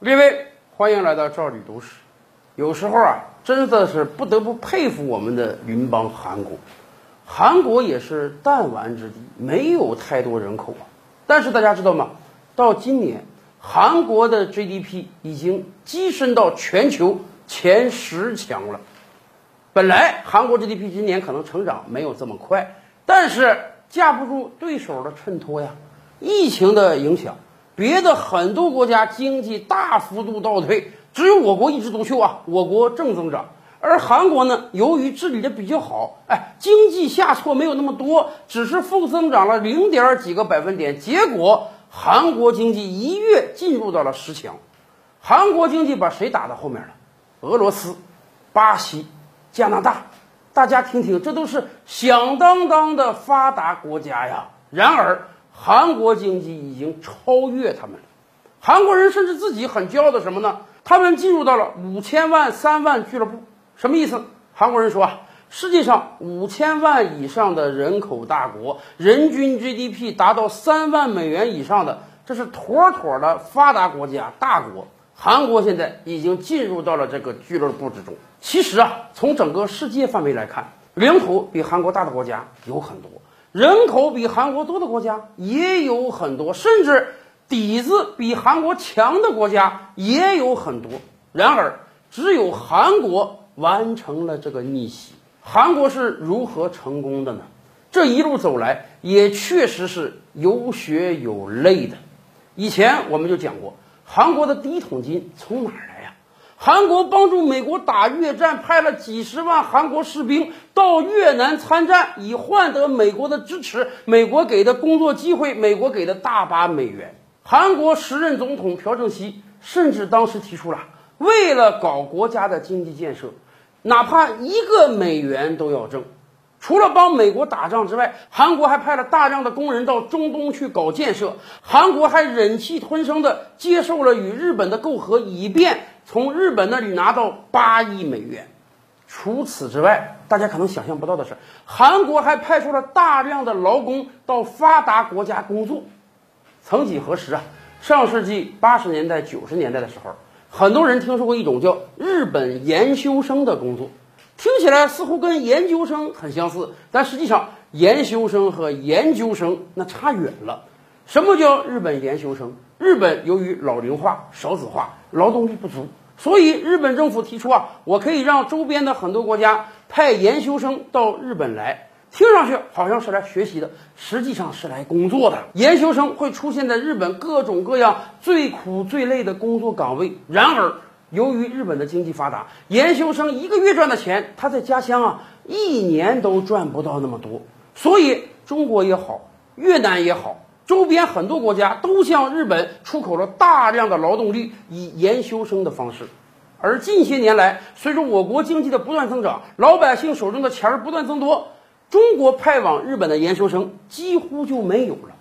各位，欢迎来到赵吕都市。有时候啊，真的是不得不佩服我们的邻邦韩国。韩国也是弹丸之地，没有太多人口啊。但是大家知道吗？到今年，韩国的 GDP 已经跻身到全球前十强了。本来韩国 GDP 今年可能成长没有这么快，但是架不住对手的衬托呀，疫情的影响。别的很多国家经济大幅度倒退，只有我国一枝独秀啊！我国正增长，而韩国呢，由于治理的比较好，哎，经济下挫没有那么多，只是负增长了零点几个百分点，结果韩国经济一跃进入到了十强。韩国经济把谁打到后面了？俄罗斯、巴西、加拿大，大家听听，这都是响当当的发达国家呀。然而，韩国经济已经超越他们了，韩国人甚至自己很骄傲的什么呢？他们进入到了五千万三万俱乐部，什么意思？韩国人说啊，世界上五千万以上的人口大国，人均 GDP 达到三万美元以上的，这是妥妥的发达国家大国。韩国现在已经进入到了这个俱乐部之中。其实啊，从整个世界范围来看，领土比韩国大的国家有很多。人口比韩国多的国家也有很多，甚至底子比韩国强的国家也有很多。然而，只有韩国完成了这个逆袭。韩国是如何成功的呢？这一路走来，也确实是有血有泪的。以前我们就讲过，韩国的第一桶金从哪儿来？韩国帮助美国打越战，派了几十万韩国士兵到越南参战，以换得美国的支持。美国给的工作机会，美国给的大把美元。韩国时任总统朴正熙甚至当时提出了，为了搞国家的经济建设，哪怕一个美元都要挣。除了帮美国打仗之外，韩国还派了大量的工人到中东去搞建设。韩国还忍气吞声地接受了与日本的媾和，以便从日本那里拿到八亿美元。除此之外，大家可能想象不到的是，韩国还派出了大量的劳工到发达国家工作。曾几何时啊，上世纪八十年代、九十年代的时候，很多人听说过一种叫日本研修生的工作。听起来似乎跟研究生很相似，但实际上研修生和研究生那差远了。什么叫日本研修生？日本由于老龄化、少子化，劳动力不足，所以日本政府提出啊，我可以让周边的很多国家派研修生到日本来。听上去好像是来学习的，实际上是来工作的。研修生会出现在日本各种各样最苦最累的工作岗位。然而，由于日本的经济发达，研修生一个月赚的钱，他在家乡啊一年都赚不到那么多。所以中国也好，越南也好，周边很多国家都向日本出口了大量的劳动力，以研修生的方式。而近些年来，随着我国经济的不断增长，老百姓手中的钱儿不断增多，中国派往日本的研修生几乎就没有了。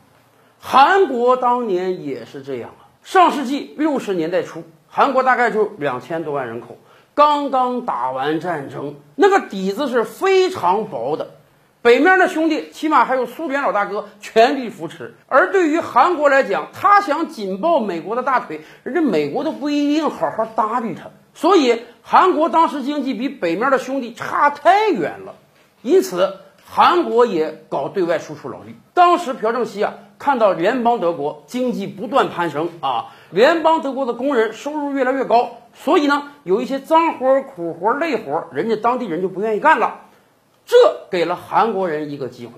韩国当年也是这样啊，上世纪六十年代初。韩国大概就两千多万人口，刚刚打完战争，那个底子是非常薄的。北面的兄弟起码还有苏联老大哥全力扶持，而对于韩国来讲，他想紧抱美国的大腿，人家美国都不一定好好搭理他。所以韩国当时经济比北面的兄弟差太远了，因此韩国也搞对外输出劳力。当时朴正熙啊，看到联邦德国经济不断攀升啊。联邦德国的工人收入越来越高，所以呢，有一些脏活、苦活、累活，人家当地人就不愿意干了。这给了韩国人一个机会。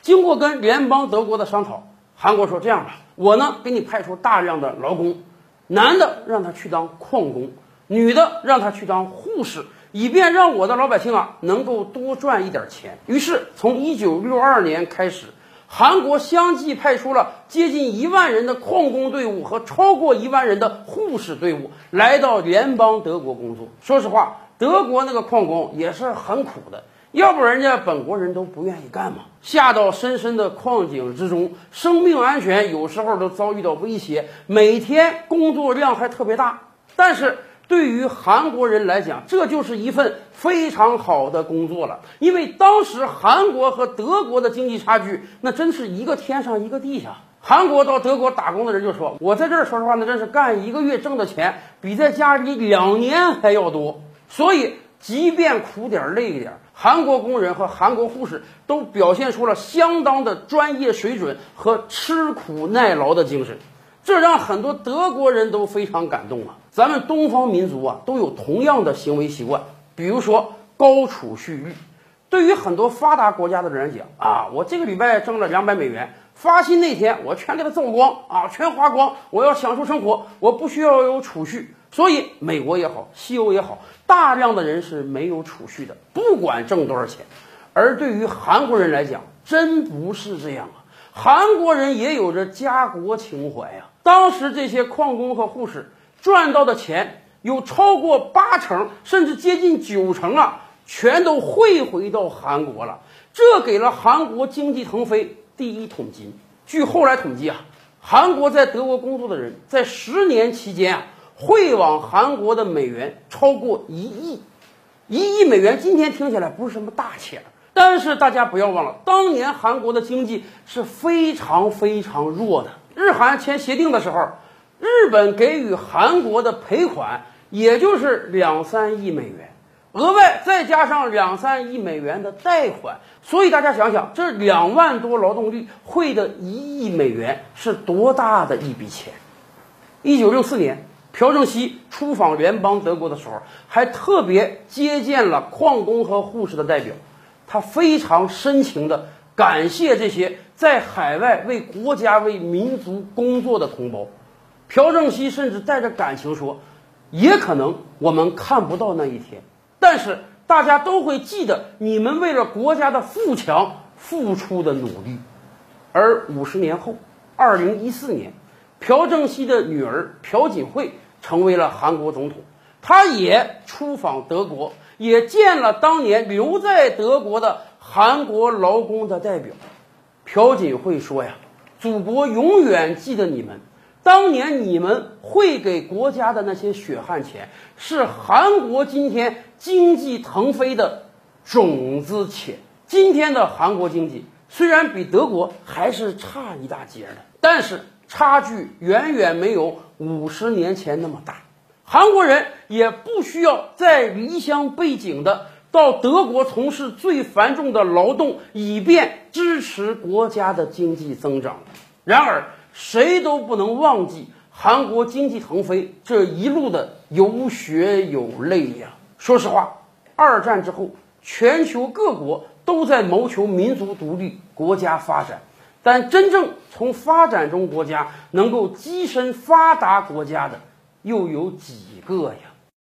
经过跟联邦德国的商讨，韩国说：“这样吧，我呢给你派出大量的劳工，男的让他去当矿工，女的让他去当护士，以便让我的老百姓啊能够多赚一点钱。”于是，从一九六二年开始。韩国相继派出了接近一万人的矿工队伍和超过一万人的护士队伍来到联邦德国工作。说实话，德国那个矿工也是很苦的，要不人家本国人都不愿意干嘛。下到深深的矿井之中，生命安全有时候都遭遇到威胁，每天工作量还特别大，但是。对于韩国人来讲，这就是一份非常好的工作了。因为当时韩国和德国的经济差距，那真是一个天上一个地下。韩国到德国打工的人就说：“我在这儿说实话呢，真是干一个月挣的钱比在家里两年还要多。所以，即便苦点累一点，韩国工人和韩国护士都表现出了相当的专业水准和吃苦耐劳的精神，这让很多德国人都非常感动啊！咱们东方民族啊，都有同样的行为习惯，比如说高储蓄率。对于很多发达国家的人讲啊，我这个礼拜挣了两百美元。”发薪那天，我全给他挣光啊，全花光。我要享受生活，我不需要有储蓄。所以，美国也好，西欧也好，大量的人是没有储蓄的，不管挣多少钱。而对于韩国人来讲，真不是这样啊！韩国人也有着家国情怀呀。当时这些矿工和护士赚到的钱，有超过八成，甚至接近九成啊，全都汇回到韩国了。这给了韩国经济腾飞。第一桶金。据后来统计啊，韩国在德国工作的人在十年期间啊，汇往韩国的美元超过一亿。一亿美元今天听起来不是什么大钱，但是大家不要忘了，当年韩国的经济是非常非常弱的。日韩签协定的时候，日本给予韩国的赔款也就是两三亿美元。额外再加上两三亿美元的贷款，所以大家想想，这两万多劳动力汇的一亿美元是多大的一笔钱？一九六四年，朴正熙出访联邦德国的时候，还特别接见了矿工和护士的代表，他非常深情地感谢这些在海外为国家、为民族工作的同胞。朴正熙甚至带着感情说：“也可能我们看不到那一天。”但是大家都会记得你们为了国家的富强付出的努力，而五十年后，二零一四年，朴正熙的女儿朴槿惠成为了韩国总统，她也出访德国，也见了当年留在德国的韩国劳工的代表。朴槿惠说呀：“祖国永远记得你们。”当年你们汇给国家的那些血汗钱，是韩国今天经济腾飞的种子钱。今天的韩国经济虽然比德国还是差一大截的，但是差距远远没有五十年前那么大。韩国人也不需要再离乡背井的到德国从事最繁重的劳动，以便支持国家的经济增长。然而，谁都不能忘记韩国经济腾飞这一路的有血有泪呀！说实话，二战之后，全球各国都在谋求民族独立、国家发展，但真正从发展中国家能够跻身发达国家的，又有几个呀？